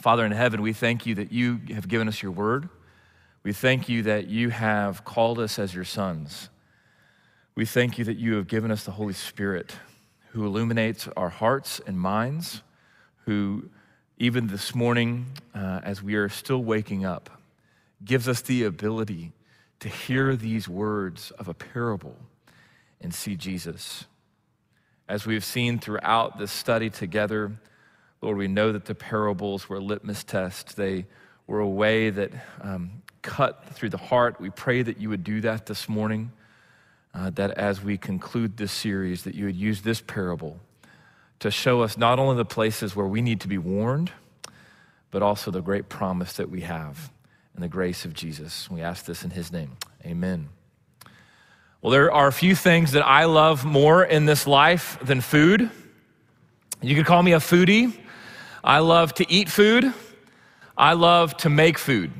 Father in heaven, we thank you that you have given us your word. We thank you that you have called us as your sons. We thank you that you have given us the Holy Spirit who illuminates our hearts and minds, who, even this morning, uh, as we are still waking up, gives us the ability to hear these words of a parable and see Jesus. As we've seen throughout this study together, Lord, we know that the parables were a litmus test. They were a way that um, cut through the heart. We pray that you would do that this morning, uh, that as we conclude this series, that you would use this parable to show us not only the places where we need to be warned, but also the great promise that we have in the grace of Jesus. We ask this in his name. Amen. Well, there are a few things that I love more in this life than food. You could call me a foodie. I love to eat food. I love to make food.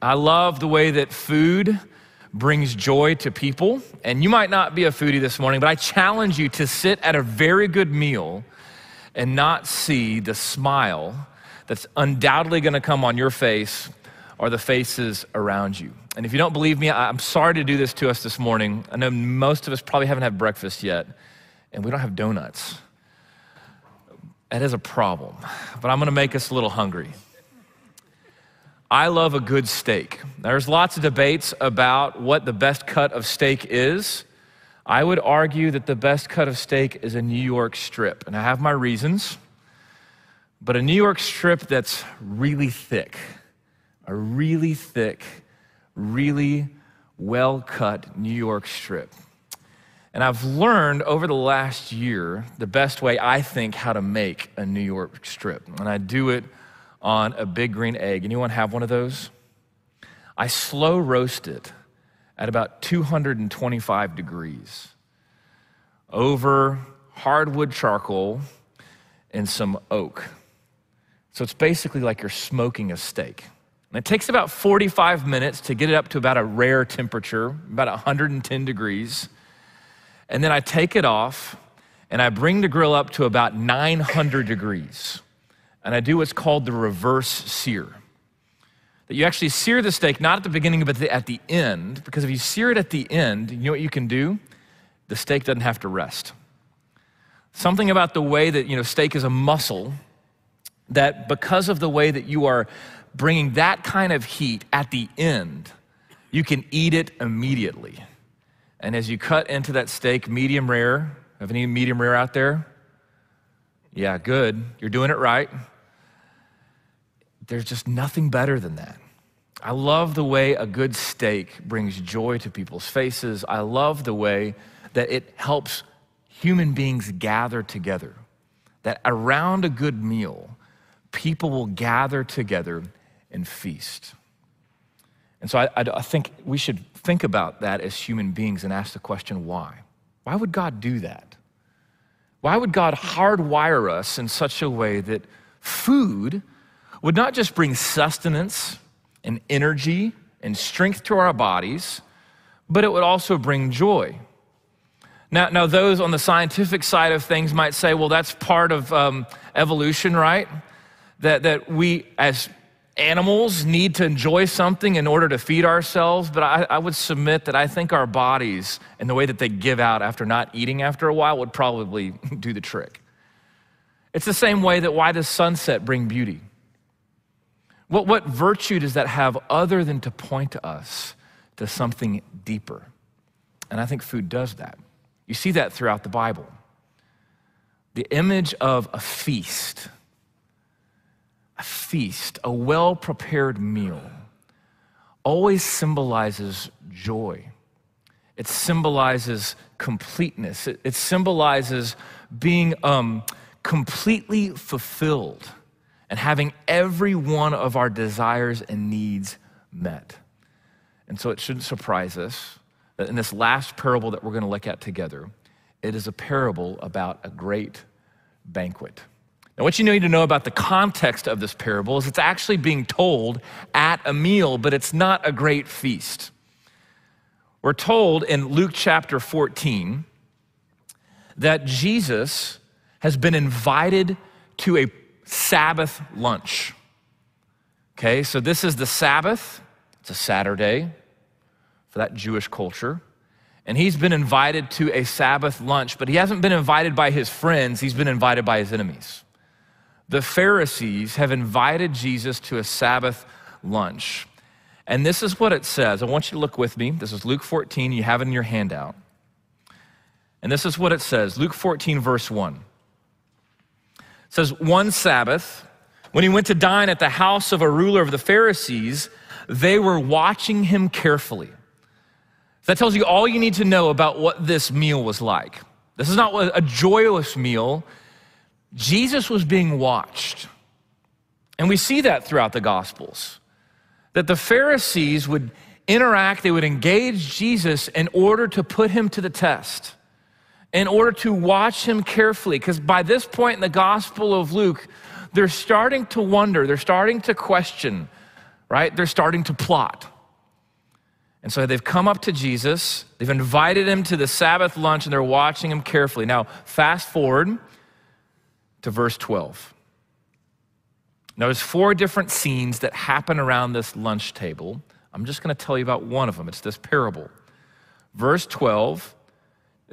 I love the way that food brings joy to people. And you might not be a foodie this morning, but I challenge you to sit at a very good meal and not see the smile that's undoubtedly going to come on your face or the faces around you. And if you don't believe me, I'm sorry to do this to us this morning. I know most of us probably haven't had breakfast yet, and we don't have donuts. That is a problem, but I'm to make us a little hungry. I love a good steak. There's lots of debates about what the best cut of steak is. I would argue that the best cut of steak is a New York strip, and I have my reasons. But a New York strip that's really thick, a really thick, really well cut New York strip. And I've learned over the last year the best way I think how to make a New York strip. And I do it on a big green egg. Anyone have one of those? I slow roast it at about 225 degrees over hardwood charcoal and some oak. So it's basically like you're smoking a steak. And it takes about 45 minutes to get it up to about a rare temperature, about 110 degrees. And then I take it off and I bring the grill up to about 900 degrees and I do what's called the reverse sear. That you actually sear the steak not at the beginning, but at the end, because if you sear it at the end, you know what you can do? The steak doesn't have to rest. Something about the way that, you know, steak is a muscle, that because of the way that you are bringing that kind of heat at the end, you can eat it immediately. And as you cut into that steak, medium rare, have any medium rare out there? Yeah, good. You're doing it right there's just nothing better than that. I love the way a good steak brings joy to people's faces. I love the way that it helps human beings gather together. That around a good meal, people will gather together and feast. And so I, I, I, think we should think about that as human beings and ask the question why? Why would God do that? Why would God hardwire us in such a way that food would not just bring sustenance and energy and strength to our bodies, but it would also bring joy. Now, now those on the scientific side of things might say, well, that's part of um, evolution, right? That, that we, as animals, need to enjoy something in order to feed ourselves. But I, I would submit that I think our bodies and the way that they give out after not eating after a while would probably do the trick. It's the same way that why does sunset bring beauty? What, what virtue does that have other than to point us to something deeper? And I think food does that. You see that throughout the Bible. The image of a feast, a feast, a well prepared meal, always symbolizes joy. It symbolizes completeness. It, it symbolizes being um, completely fulfilled and having every one of our desires and needs met. And so it shouldn't surprise us that in this last parable that we're going to look at together, it is a parable about a great banquet. Now, what you need to know about the context of this parable is it's actually being told at a meal, but it's not a great feast. We're told in Luke chapter 14 that Jesus has been invited to a Sabbath lunch. Okay, so this is the Sabbath. It's a Saturday for that Jewish culture. And he's been invited to a Sabbath lunch, but he hasn't been invited by his friends, he's been invited by his enemies. The Pharisees have invited Jesus to a Sabbath lunch. And this is what it says. I want you to look with me. This is Luke 14. You have it in your handout. And this is what it says Luke 14, verse 1. It says, One Sabbath, when he went to dine at the house of a ruler of the Pharisees, they were watching him carefully. That tells you all you need to know about what this meal was like. This is not a joyless meal. Jesus was being watched. And we see that throughout the Gospels. That the Pharisees would interact, they would engage Jesus in order to put him to the test, in order to watch him carefully. Because by this point in the Gospel of Luke, they're starting to wonder, they're starting to question, right? They're starting to plot. And so they've come up to Jesus, they've invited him to the Sabbath lunch, and they're watching him carefully. Now, fast forward to verse 12. Now, there's four different scenes that happen around this lunch table. I'm just going to tell you about one of them. It's this parable. Verse 12,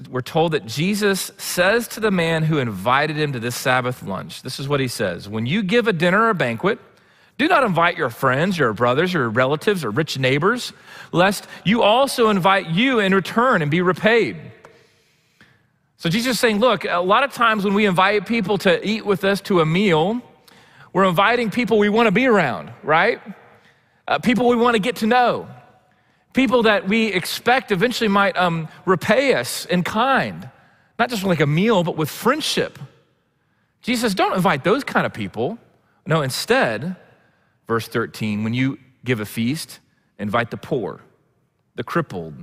we're told that Jesus says to the man who invited him to this Sabbath lunch, this is what he says When you give a dinner or a banquet, do not invite your friends, your brothers, your relatives, or rich neighbors, lest you also invite you in return and be repaid. So Jesus is saying, look, a lot of times when we invite people to eat with us to a meal, we're inviting people we want to be around, right? Uh, people we want to get to know, people that we expect eventually might um, repay us in kind, not just like a meal, but with friendship. Jesus says, don't invite those kind of people. No, instead, verse 13, when you give a feast, invite the poor, the crippled,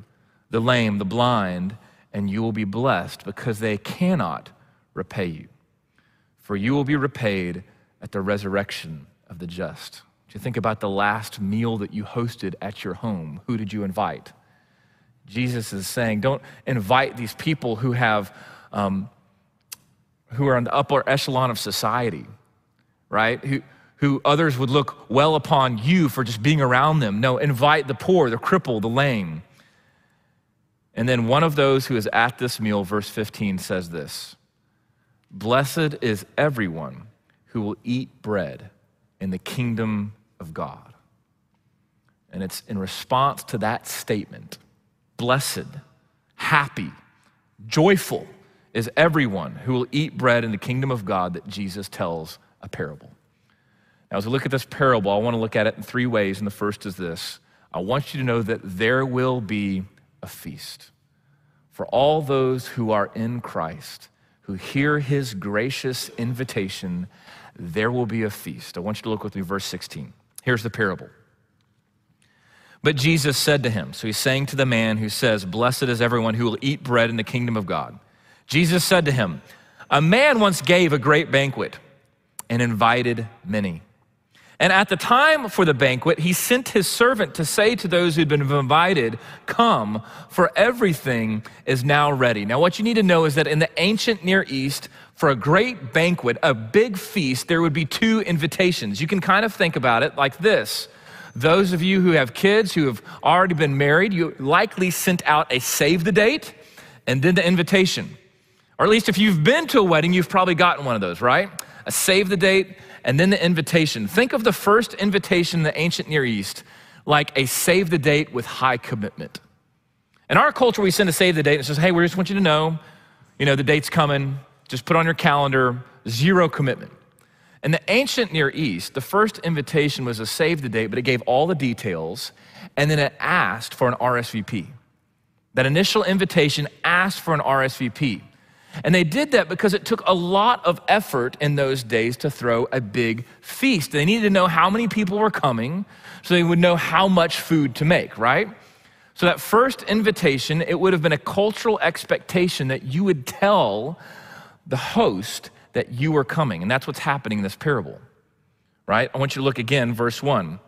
the lame, the blind, and you will be blessed because they cannot repay you. For you will be repaid at the resurrection of the just. Do you think about the last meal that you hosted at your home? Who did you invite? Jesus is saying, don't invite these people who have, um, who are on the upper echelon of society, right? Who, who others would look well upon you for just being around them. No, invite the poor, the crippled, the lame. And then one of those who is at this meal, verse 15, says this Blessed is everyone who will eat bread in the kingdom of God. And it's in response to that statement blessed, happy, joyful is everyone who will eat bread in the kingdom of God that Jesus tells a parable. Now, as we look at this parable, I want to look at it in three ways. And the first is this I want you to know that there will be a feast for all those who are in Christ, who hear his gracious invitation. There will be a feast. I want you to look with me, verse 16. Here's the parable. But Jesus said to him, so he's saying to the man who says, Blessed is everyone who will eat bread in the kingdom of God. Jesus said to him, A man once gave a great banquet and invited many. And at the time for the banquet, he sent his servant to say to those who'd been invited, Come, for everything is now ready. Now, what you need to know is that in the ancient Near East, for a great banquet, a big feast, there would be two invitations. You can kind of think about it like this. Those of you who have kids who have already been married, you likely sent out a save the date and then the invitation. Or at least if you've been to a wedding, you've probably gotten one of those, right? A save the date and then the invitation. Think of the first invitation in the ancient Near East like a save the date with high commitment. In our culture, we send a save the date and says, hey, we just want you to know, you know, the date's coming. Just put on your calendar, zero commitment. In the ancient Near East, the first invitation was a save the date, but it gave all the details, and then it asked for an RSVP. That initial invitation asked for an RSVP. And they did that because it took a lot of effort in those days to throw a big feast. They needed to know how many people were coming so they would know how much food to make, right? So that first invitation, it would have been a cultural expectation that you would tell the host that you were coming. And that's what's happening in this parable, right? I want you to look again, verse 1.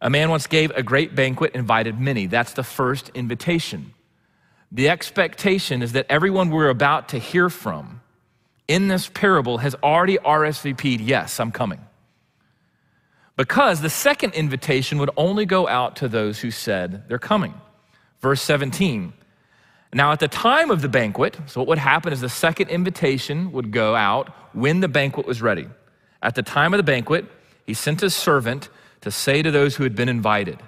A man once gave a great banquet, invited many. That's the first invitation. The expectation is that everyone we're about to hear from in this parable has already RSVP'd, yes, I'm coming. Because the second invitation would only go out to those who said they're coming. Verse 17. Now, at the time of the banquet, so what would happen is the second invitation would go out when the banquet was ready. At the time of the banquet, he sent his servant to say to those who had been invited,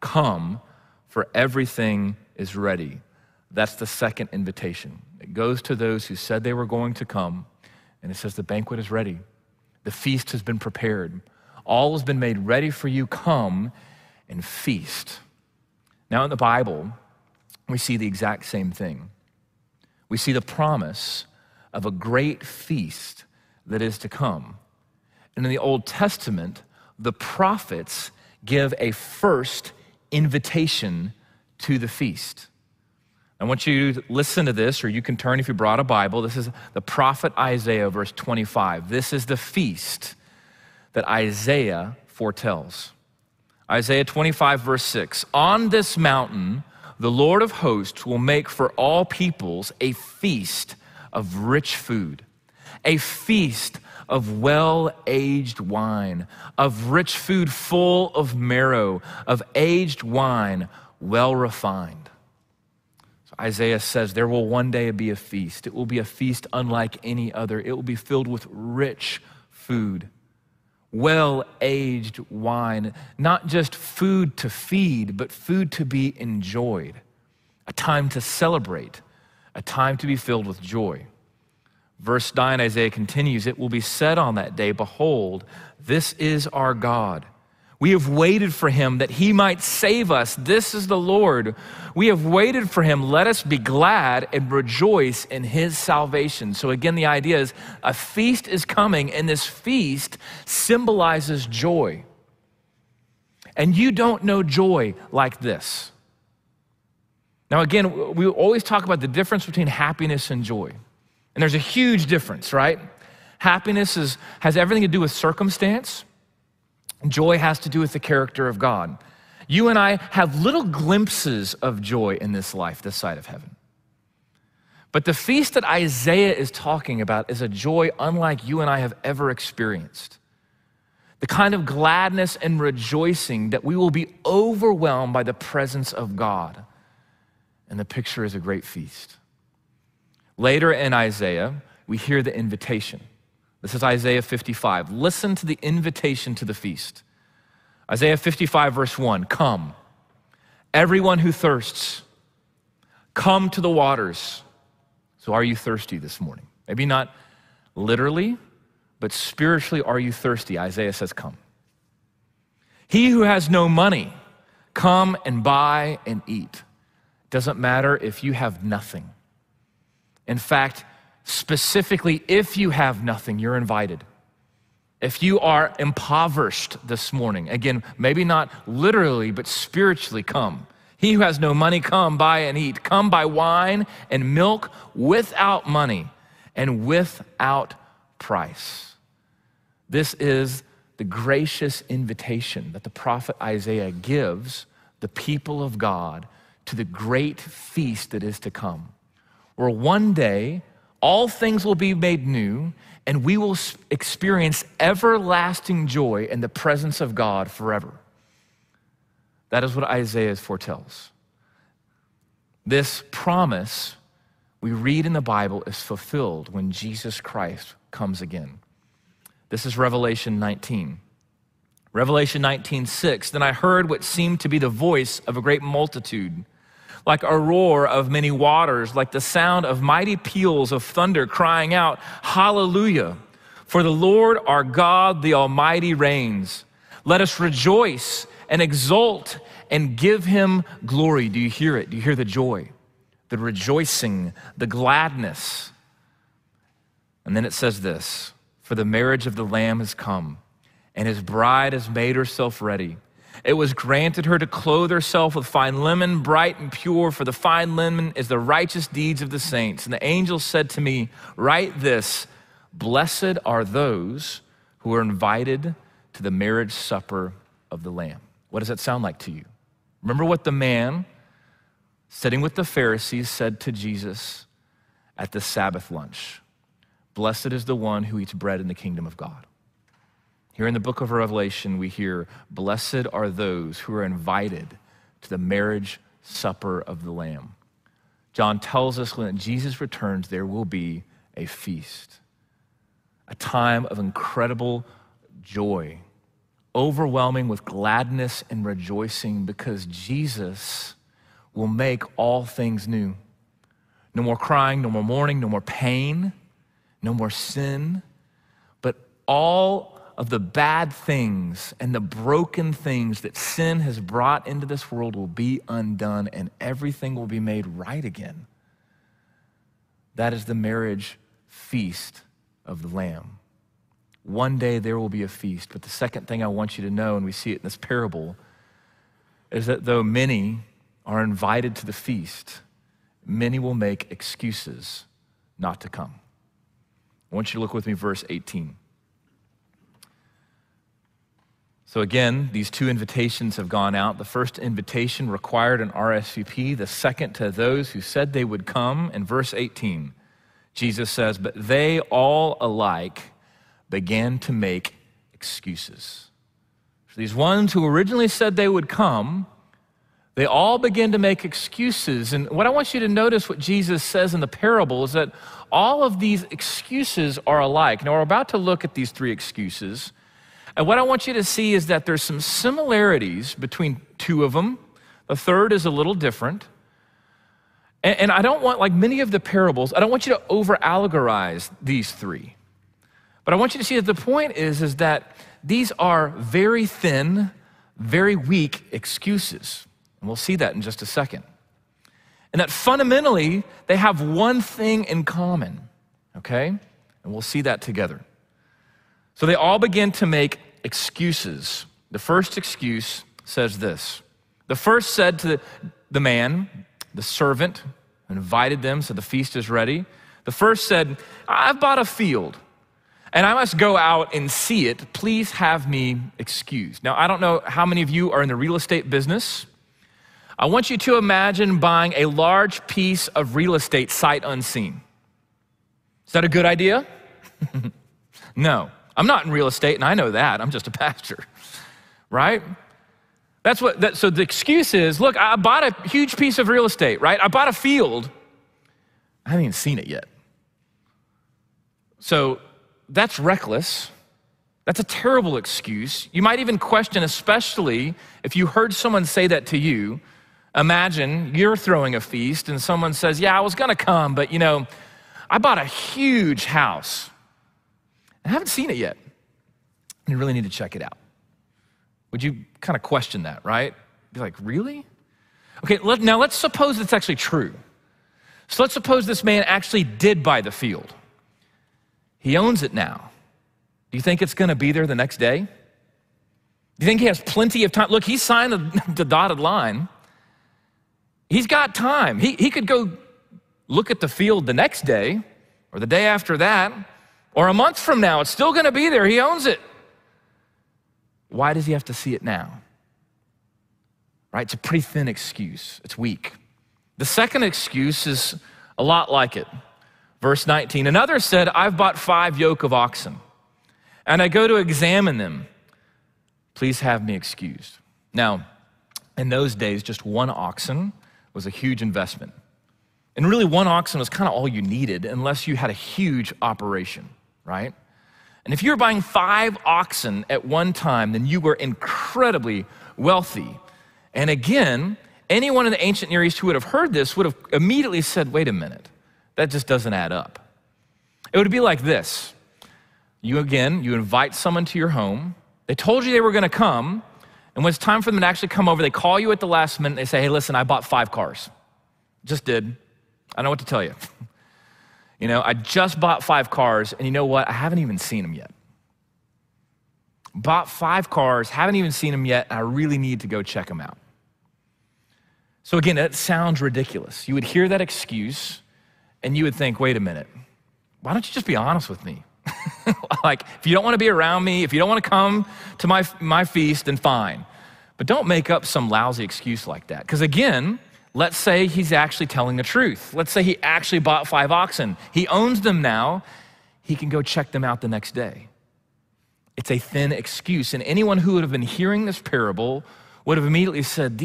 Come, for everything is ready. That's the second invitation. It goes to those who said they were going to come, and it says, The banquet is ready. The feast has been prepared. All has been made ready for you. Come and feast. Now, in the Bible, we see the exact same thing. We see the promise of a great feast that is to come. And in the Old Testament, the prophets give a first invitation to the feast. I want you to listen to this, or you can turn if you brought a Bible. This is the prophet Isaiah, verse 25. This is the feast that Isaiah foretells. Isaiah 25, verse 6. On this mountain, the Lord of hosts will make for all peoples a feast of rich food, a feast of well aged wine, of rich food full of marrow, of aged wine well refined. Isaiah says there will one day be a feast. It will be a feast unlike any other. It will be filled with rich food well aged wine, not just food to feed, but food to be enjoyed, a time to celebrate, a time to be filled with joy. Verse 9, Isaiah continues, It will be said on that day, Behold, this is our God. We have waited for him that he might save us. This is the Lord. We have waited for him. Let us be glad and rejoice in his salvation. So, again, the idea is a feast is coming, and this feast symbolizes joy. And you don't know joy like this. Now, again, we always talk about the difference between happiness and joy. And there's a huge difference, right? Happiness is, has everything to do with circumstance. Joy has to do with the character of God. You and I have little glimpses of joy in this life, this side of heaven. But the feast that Isaiah is talking about is a joy unlike you and I have ever experienced. The kind of gladness and rejoicing that we will be overwhelmed by the presence of God. And the picture is a great feast. Later in Isaiah, we hear the invitation. This is Isaiah 55. Listen to the invitation to the feast. Isaiah 55, verse 1 Come, everyone who thirsts, come to the waters. So, are you thirsty this morning? Maybe not literally, but spiritually, are you thirsty? Isaiah says, Come. He who has no money, come and buy and eat. Doesn't matter if you have nothing. In fact, Specifically, if you have nothing, you're invited. If you are impoverished this morning, again, maybe not literally, but spiritually, come. He who has no money, come buy and eat. Come buy wine and milk without money and without price. This is the gracious invitation that the prophet Isaiah gives the people of God to the great feast that is to come, where one day all things will be made new, and we will experience everlasting joy in the presence of God forever. That is what Isaiah foretells. This promise we read in the Bible is fulfilled when Jesus Christ comes again. This is Revelation 19. Revelation 19, 6. Then I heard what seemed to be the voice of a great multitude like a roar of many waters, like the sound of mighty peals of thunder crying out, Hallelujah! For the Lord our God, the Almighty, reigns. Let us rejoice and exult and give him glory. Do you hear it? Do you hear the joy, the rejoicing, the gladness? And then it says this For the marriage of the Lamb has come, and his bride has made herself ready. It was granted her to clothe herself with fine linen, bright and pure, for the fine linen is the righteous deeds of the saints. And the angel said to me, Write this Blessed are those who are invited to the marriage supper of the Lamb. What does that sound like to you? Remember what the man sitting with the Pharisees said to Jesus at the Sabbath lunch Blessed is the one who eats bread in the kingdom of God. Here in the book of Revelation, we hear, Blessed are those who are invited to the marriage supper of the Lamb. John tells us when Jesus returns, there will be a feast, a time of incredible joy, overwhelming with gladness and rejoicing because Jesus will make all things new. No more crying, no more mourning, no more pain, no more sin, but all of the bad things and the broken things that sin has brought into this world will be undone and everything will be made right again. That is the marriage feast of the Lamb. One day there will be a feast, but the second thing I want you to know, and we see it in this parable, is that though many are invited to the feast, many will make excuses not to come. I want you to look with me, verse 18. So, again, these two invitations have gone out. The first invitation required an RSVP, the second to those who said they would come. In verse 18, Jesus says, But they all alike began to make excuses. For these ones who originally said they would come, they all begin to make excuses. And what I want you to notice what Jesus says in the parable is that all of these excuses are alike. Now, we're about to look at these three excuses. And what I want you to see is that there's some similarities between two of them. The third is a little different. And, and I don't want, like many of the parables, I don't want you to over allegorize these three. But I want you to see that the point is, is that these are very thin, very weak excuses. And we'll see that in just a second. And that fundamentally, they have one thing in common, okay? And we'll see that together. So they all begin to make excuses. The first excuse says this The first said to the man, the servant, invited them, so the feast is ready. The first said, I've bought a field and I must go out and see it. Please have me excused. Now, I don't know how many of you are in the real estate business. I want you to imagine buying a large piece of real estate sight unseen. Is that a good idea? no. I'm not in real estate, and I know that. I'm just a pastor, right? That's what, that, so the excuse is look, I bought a huge piece of real estate, right? I bought a field. I haven't even seen it yet. So that's reckless. That's a terrible excuse. You might even question, especially if you heard someone say that to you. Imagine you're throwing a feast and someone says, Yeah, I was gonna come, but you know, I bought a huge house. I haven't seen it yet. And You really need to check it out. Would you kind of question that, right? Be like, really? Okay, let, now let's suppose it's actually true. So let's suppose this man actually did buy the field. He owns it now. Do you think it's going to be there the next day? Do you think he has plenty of time? Look, he signed the, the dotted line. He's got time. He, he could go look at the field the next day or the day after that or a month from now, it's still going to be there. He owns it. Why does he have to see it now? Right? It's a pretty thin excuse, it's weak. The second excuse is a lot like it. Verse 19 Another said, I've bought five yoke of oxen, and I go to examine them. Please have me excused. Now, in those days, just one oxen was a huge investment. And really, one oxen was kind of all you needed unless you had a huge operation right? And if you were buying five oxen at one time, then you were incredibly wealthy. And again, anyone in the ancient Near East who would have heard this would have immediately said, wait a minute, that just doesn't add up. It would be like this you again, you invite someone to your home, they told you they were gonna come, and when it's time for them to actually come over, they call you at the last minute, they say, hey, listen, I bought five cars. Just did. I don't know what to tell you. You know, I just bought five cars, and you know what? I haven't even seen them yet. Bought five cars, haven't even seen them yet, I really need to go check them out. So, again, that sounds ridiculous. You would hear that excuse, and you would think, wait a minute, why don't you just be honest with me? like, if you don't want to be around me, if you don't want to come to my, my feast, then fine. But don't make up some lousy excuse like that. Because again, Let's say he's actually telling the truth. Let's say he actually bought five oxen. He owns them now. He can go check them out the next day. It's a thin excuse. And anyone who would have been hearing this parable would have immediately said,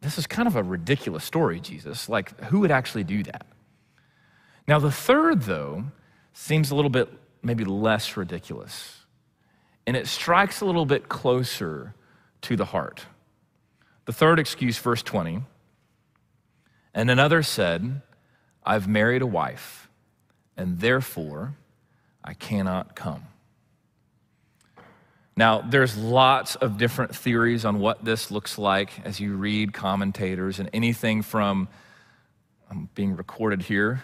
This is kind of a ridiculous story, Jesus. Like, who would actually do that? Now, the third, though, seems a little bit maybe less ridiculous. And it strikes a little bit closer to the heart. The third excuse, verse 20. And another said, I've married a wife, and therefore I cannot come. Now, there's lots of different theories on what this looks like as you read commentators, and anything from, I'm being recorded here,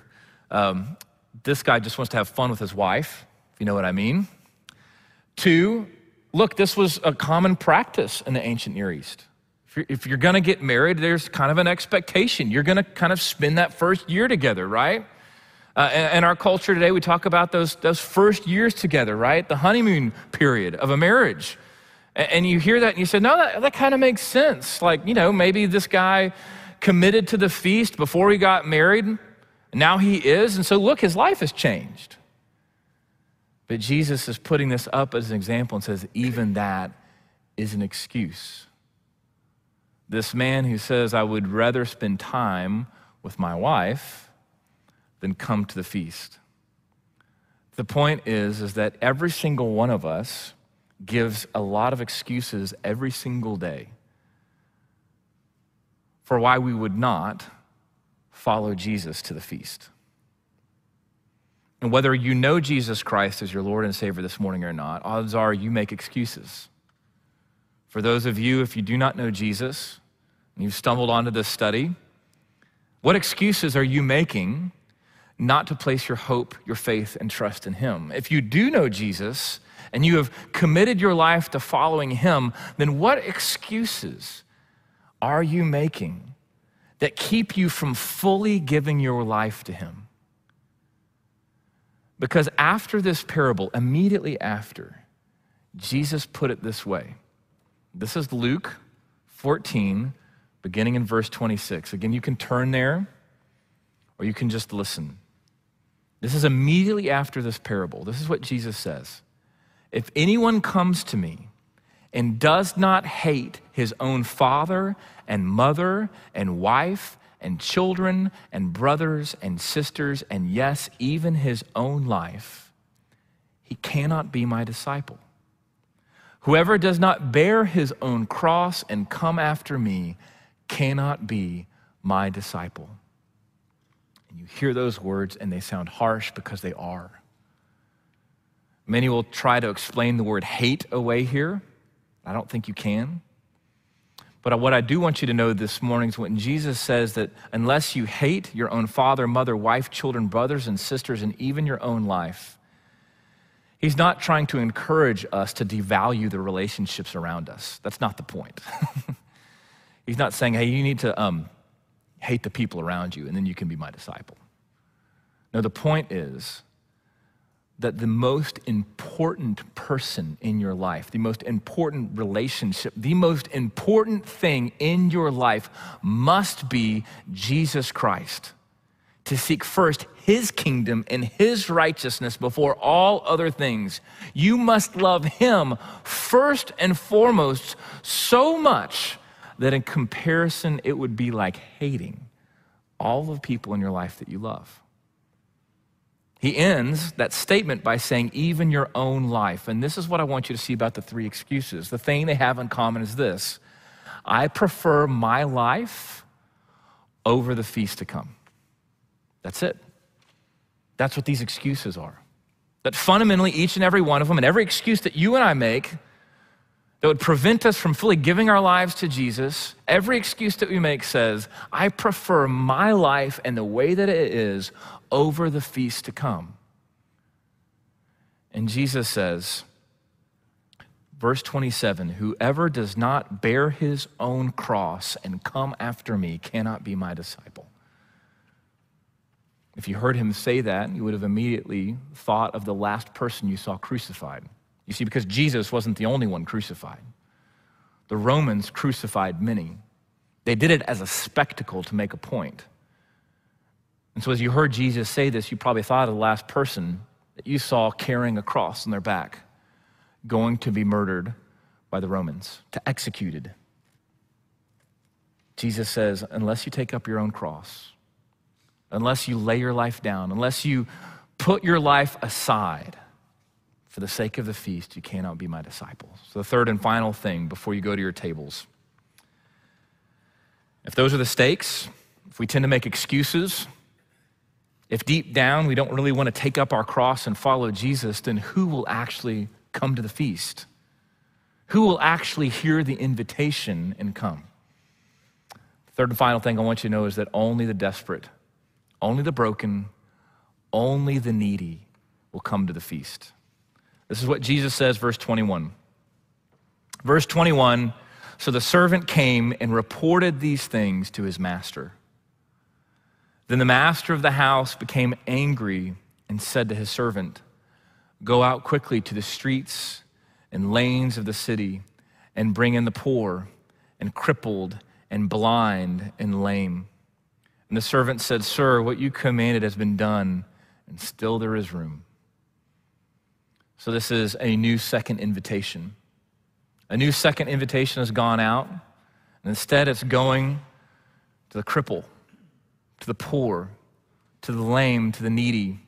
um, this guy just wants to have fun with his wife, if you know what I mean. Two, look, this was a common practice in the ancient Near East. If you're, going to get married, there's kind of an expectation. You're going to kind of spend that first year together, right? Uh, in, our culture today, we talk about those, those first years together, right? The honeymoon period of a marriage. And, and you hear that and you say, no, that, that kind of makes sense. Like, you know, maybe this guy committed to the feast before he got married. Now he is. And so, look, his life has changed. But Jesus is putting this up as an example and says, even that is an excuse. This man who says, I would rather spend time with my wife than come to the feast. The point is, is that every single one of us gives a lot of excuses every single day for why we would not follow Jesus to the feast. And whether you know Jesus Christ as your Lord and Savior this morning or not, odds are you make excuses. For those of you, if you do not know Jesus you've stumbled onto this study, what excuses are you making not to place your hope, your faith, and trust in Him? If you do know Jesus and you have committed your life to following Him, then what excuses are you making that keep you from fully giving your life to Him? Because after this parable, immediately after, Jesus put it this way. This is Luke 14, beginning in verse 26. Again, you can turn there or you can just listen. This is immediately after this parable. This is what Jesus says If anyone comes to me and does not hate his own father and mother and wife and children and brothers and sisters, and yes, even his own life, he cannot be my disciple. Whoever does not bear his own cross and come after me cannot be my disciple. And you hear those words, and they sound harsh because they are. Many will try to explain the word hate away here. I don't think you can. But what I do want you to know this morning is when Jesus says that unless you hate your own father, mother, wife, children, brothers, and sisters, and even your own life, He's not trying to encourage us to devalue the relationships around us. That's not the point. He's not saying, hey, you need to um, hate the people around you and then you can be my disciple. No, the point is that the most important person in your life, the most important relationship, the most important thing in your life must be Jesus Christ. To seek first his kingdom and his righteousness before all other things. You must love him first and foremost so much that in comparison, it would be like hating all the people in your life that you love. He ends that statement by saying, even your own life. And this is what I want you to see about the three excuses. The thing they have in common is this I prefer my life over the feast to come. That's it. That's what these excuses are. That fundamentally, each and every one of them, and every excuse that you and I make that would prevent us from fully giving our lives to Jesus, every excuse that we make says, I prefer my life and the way that it is over the feast to come. And Jesus says, verse 27 Whoever does not bear his own cross and come after me cannot be my disciple. If you heard him say that, you would have immediately thought of the last person you saw crucified. You see, because Jesus wasn't the only one crucified, the Romans crucified many. They did it as a spectacle to make a point. And so, as you heard Jesus say this, you probably thought of the last person that you saw carrying a cross on their back. going to be murdered by the Romans, to executed. Jesus says, unless you take up your own cross, unless you lay your life down, unless you put your life aside for the sake of the feast, you cannot be my disciples. So, the third and final thing before you go to your tables if those are the stakes, if we tend to make excuses, if deep down we don't really want to take up our cross and follow Jesus, then who will actually come to the feast? Who will actually hear the invitation and come? Third and final thing I want you to know is that only the desperate, only the broken, only the needy will come to the feast. This is what Jesus says, verse 21. Verse 21 So the servant came and reported these things to his master. Then the master of the house became angry and said to his servant, Go out quickly to the streets and lanes of the city and bring in the poor and crippled and blind and lame. And the servant said, Sir, what you commanded has been done, and still there is room. So, this is a new second invitation. A new second invitation has gone out, and instead it's going to the cripple, to the poor, to the lame, to the needy.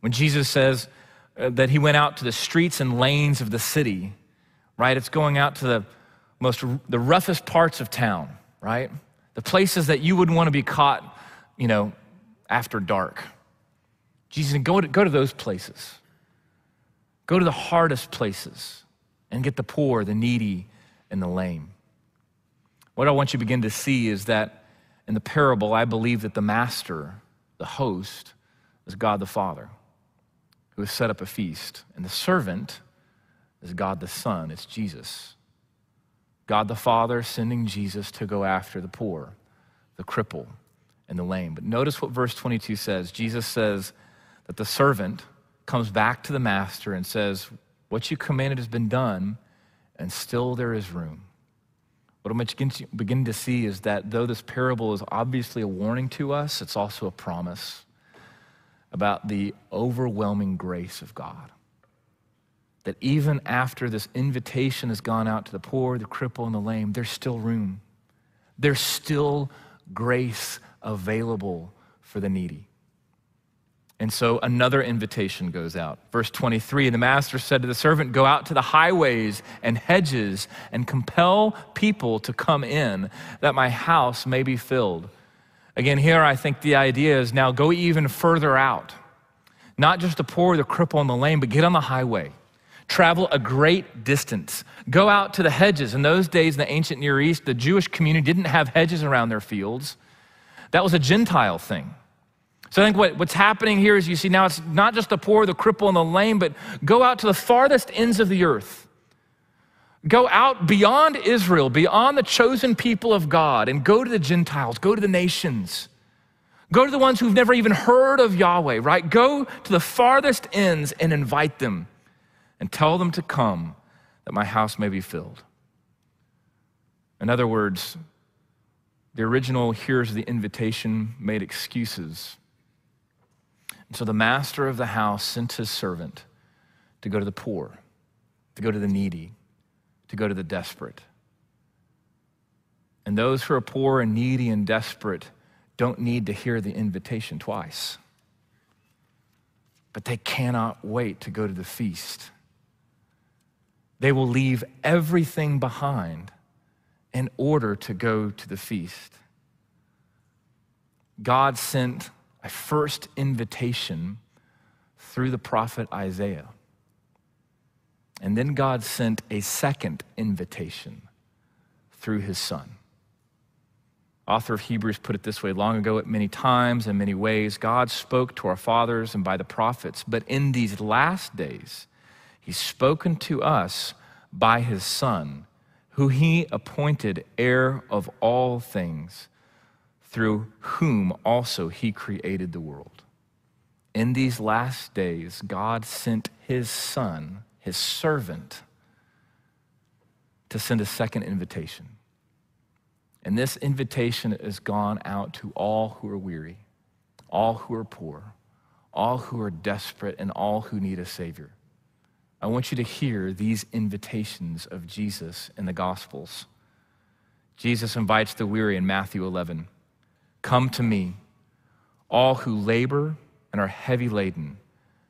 When Jesus says uh, that he went out to the streets and lanes of the city, right? It's going out to the most the roughest parts of town right? The places that you wouldn't want to be caught, you know, after dark. Jesus, go to, go to those places. Go to the hardest places and get the poor, the needy, and the lame. What I want you to begin to see is that in the parable, I believe that the master, the host, is God the Father, who has set up a feast. And the servant is God the Son, it's Jesus. God the Father sending Jesus to go after the poor, the cripple, and the lame. But notice what verse 22 says. Jesus says that the servant comes back to the master and says, What you commanded has been done, and still there is room. What I'm beginning to see is that though this parable is obviously a warning to us, it's also a promise about the overwhelming grace of God that even after this invitation has gone out to the poor, the cripple, and the lame, there's still room. There's still grace available for the needy. And so another invitation goes out. Verse 23 And the master said to the servant, Go out to the highways and hedges and compel people to come in, that my house may be filled. Again, here I think the idea is now go even further out. Not just the poor, the cripple, and the lame, but get on the highway travel a great distance. Go out to the hedges. In those days, in the ancient Near East, the Jewish community didn't have hedges around their fields. That was a Gentile thing. So I think what, what's happening here is you see now it's not just the poor, the cripple, and the lame, but go out to the farthest ends of the earth. Go out beyond Israel, beyond the chosen people of God, and go to the Gentiles, go to the nations. Go to the ones who've never even heard of Yahweh, right? Go to the farthest ends and invite them and tell them to come that my house may be filled. In other words, the original hears of the invitation, made excuses. And so the master of the house sent his servant to go to the poor, to go to the needy, to go to the desperate. And those who are poor and needy and desperate don't need to hear the invitation twice. But they cannot wait to go to the feast they will leave everything behind in order to go to the feast. God sent a first invitation through the prophet Isaiah. And then God sent a second invitation through his son. Author of Hebrews put it this way long ago, at many times and many ways, God spoke to our fathers and by the prophets, but in these last days, He's spoken to us by his Son, who he appointed heir of all things, through whom also he created the world. In these last days, God sent his Son, his servant, to send a second invitation. And this invitation has gone out to all who are weary, all who are poor, all who are desperate, and all who need a Savior. I want you to hear these invitations of Jesus in the Gospels. Jesus invites the weary in Matthew 11 Come to me, all who labor and are heavy laden,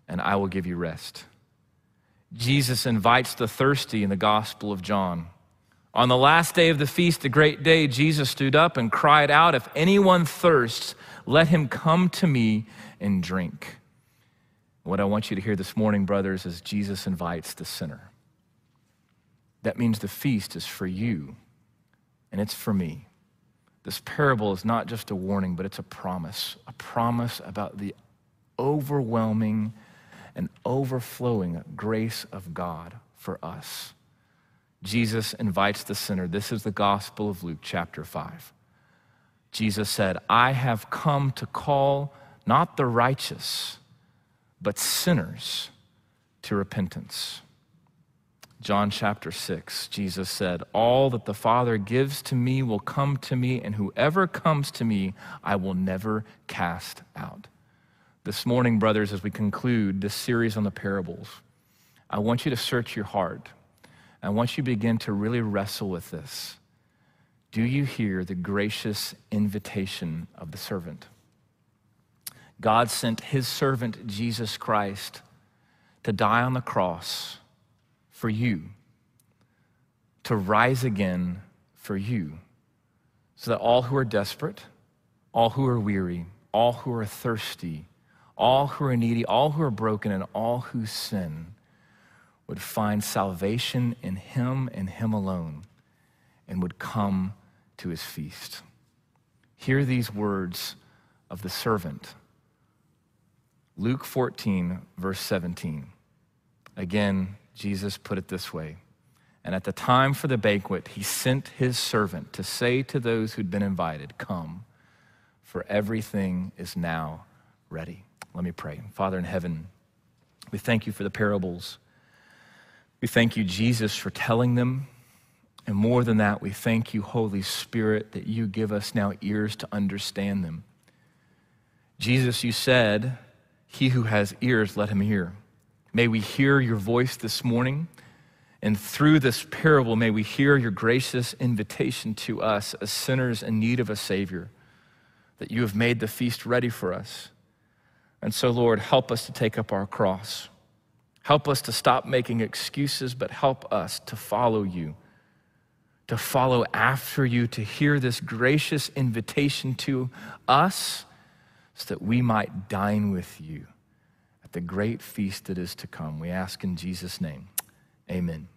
and I will give you rest. Jesus invites the thirsty in the Gospel of John. On the last day of the feast, the great day, Jesus stood up and cried out, If anyone thirsts, let him come to me and drink. What I want you to hear this morning, brothers, is Jesus invites the sinner. That means the feast is for you and it's for me. This parable is not just a warning, but it's a promise a promise about the overwhelming and overflowing grace of God for us. Jesus invites the sinner. This is the Gospel of Luke, chapter 5. Jesus said, I have come to call not the righteous but sinners to repentance. John chapter 6, Jesus said, All that the Father gives to me will come to me, and whoever comes to me, I will never cast out. This morning, brothers, as we conclude this series on the parables, I want you to search your heart. I want you to begin to really wrestle with this. Do you hear the gracious invitation of the servant? God sent his servant, Jesus Christ, to die on the cross for you, to rise again for you, so that all who are desperate, all who are weary, all who are thirsty, all who are needy, all who are broken, and all who sin would find salvation in him and him alone and would come to his feast. Hear these words of the servant Luke 14, verse 17. Again, Jesus put it this way And at the time for the banquet, he sent his servant to say to those who'd been invited, Come, for everything is now ready. Let me pray. Father in heaven, we thank you for the parables. We thank you, Jesus, for telling them. And more than that, we thank you, Holy Spirit, that you give us now ears to understand them. Jesus, you said, he who has ears, let him hear. May we hear your voice this morning. And through this parable, may we hear your gracious invitation to us as sinners in need of a Savior, that you have made the feast ready for us. And so, Lord, help us to take up our cross. Help us to stop making excuses, but help us to follow you, to follow after you, to hear this gracious invitation to us so that we might dine with you the great feast that is to come. We ask in Jesus' name. Amen.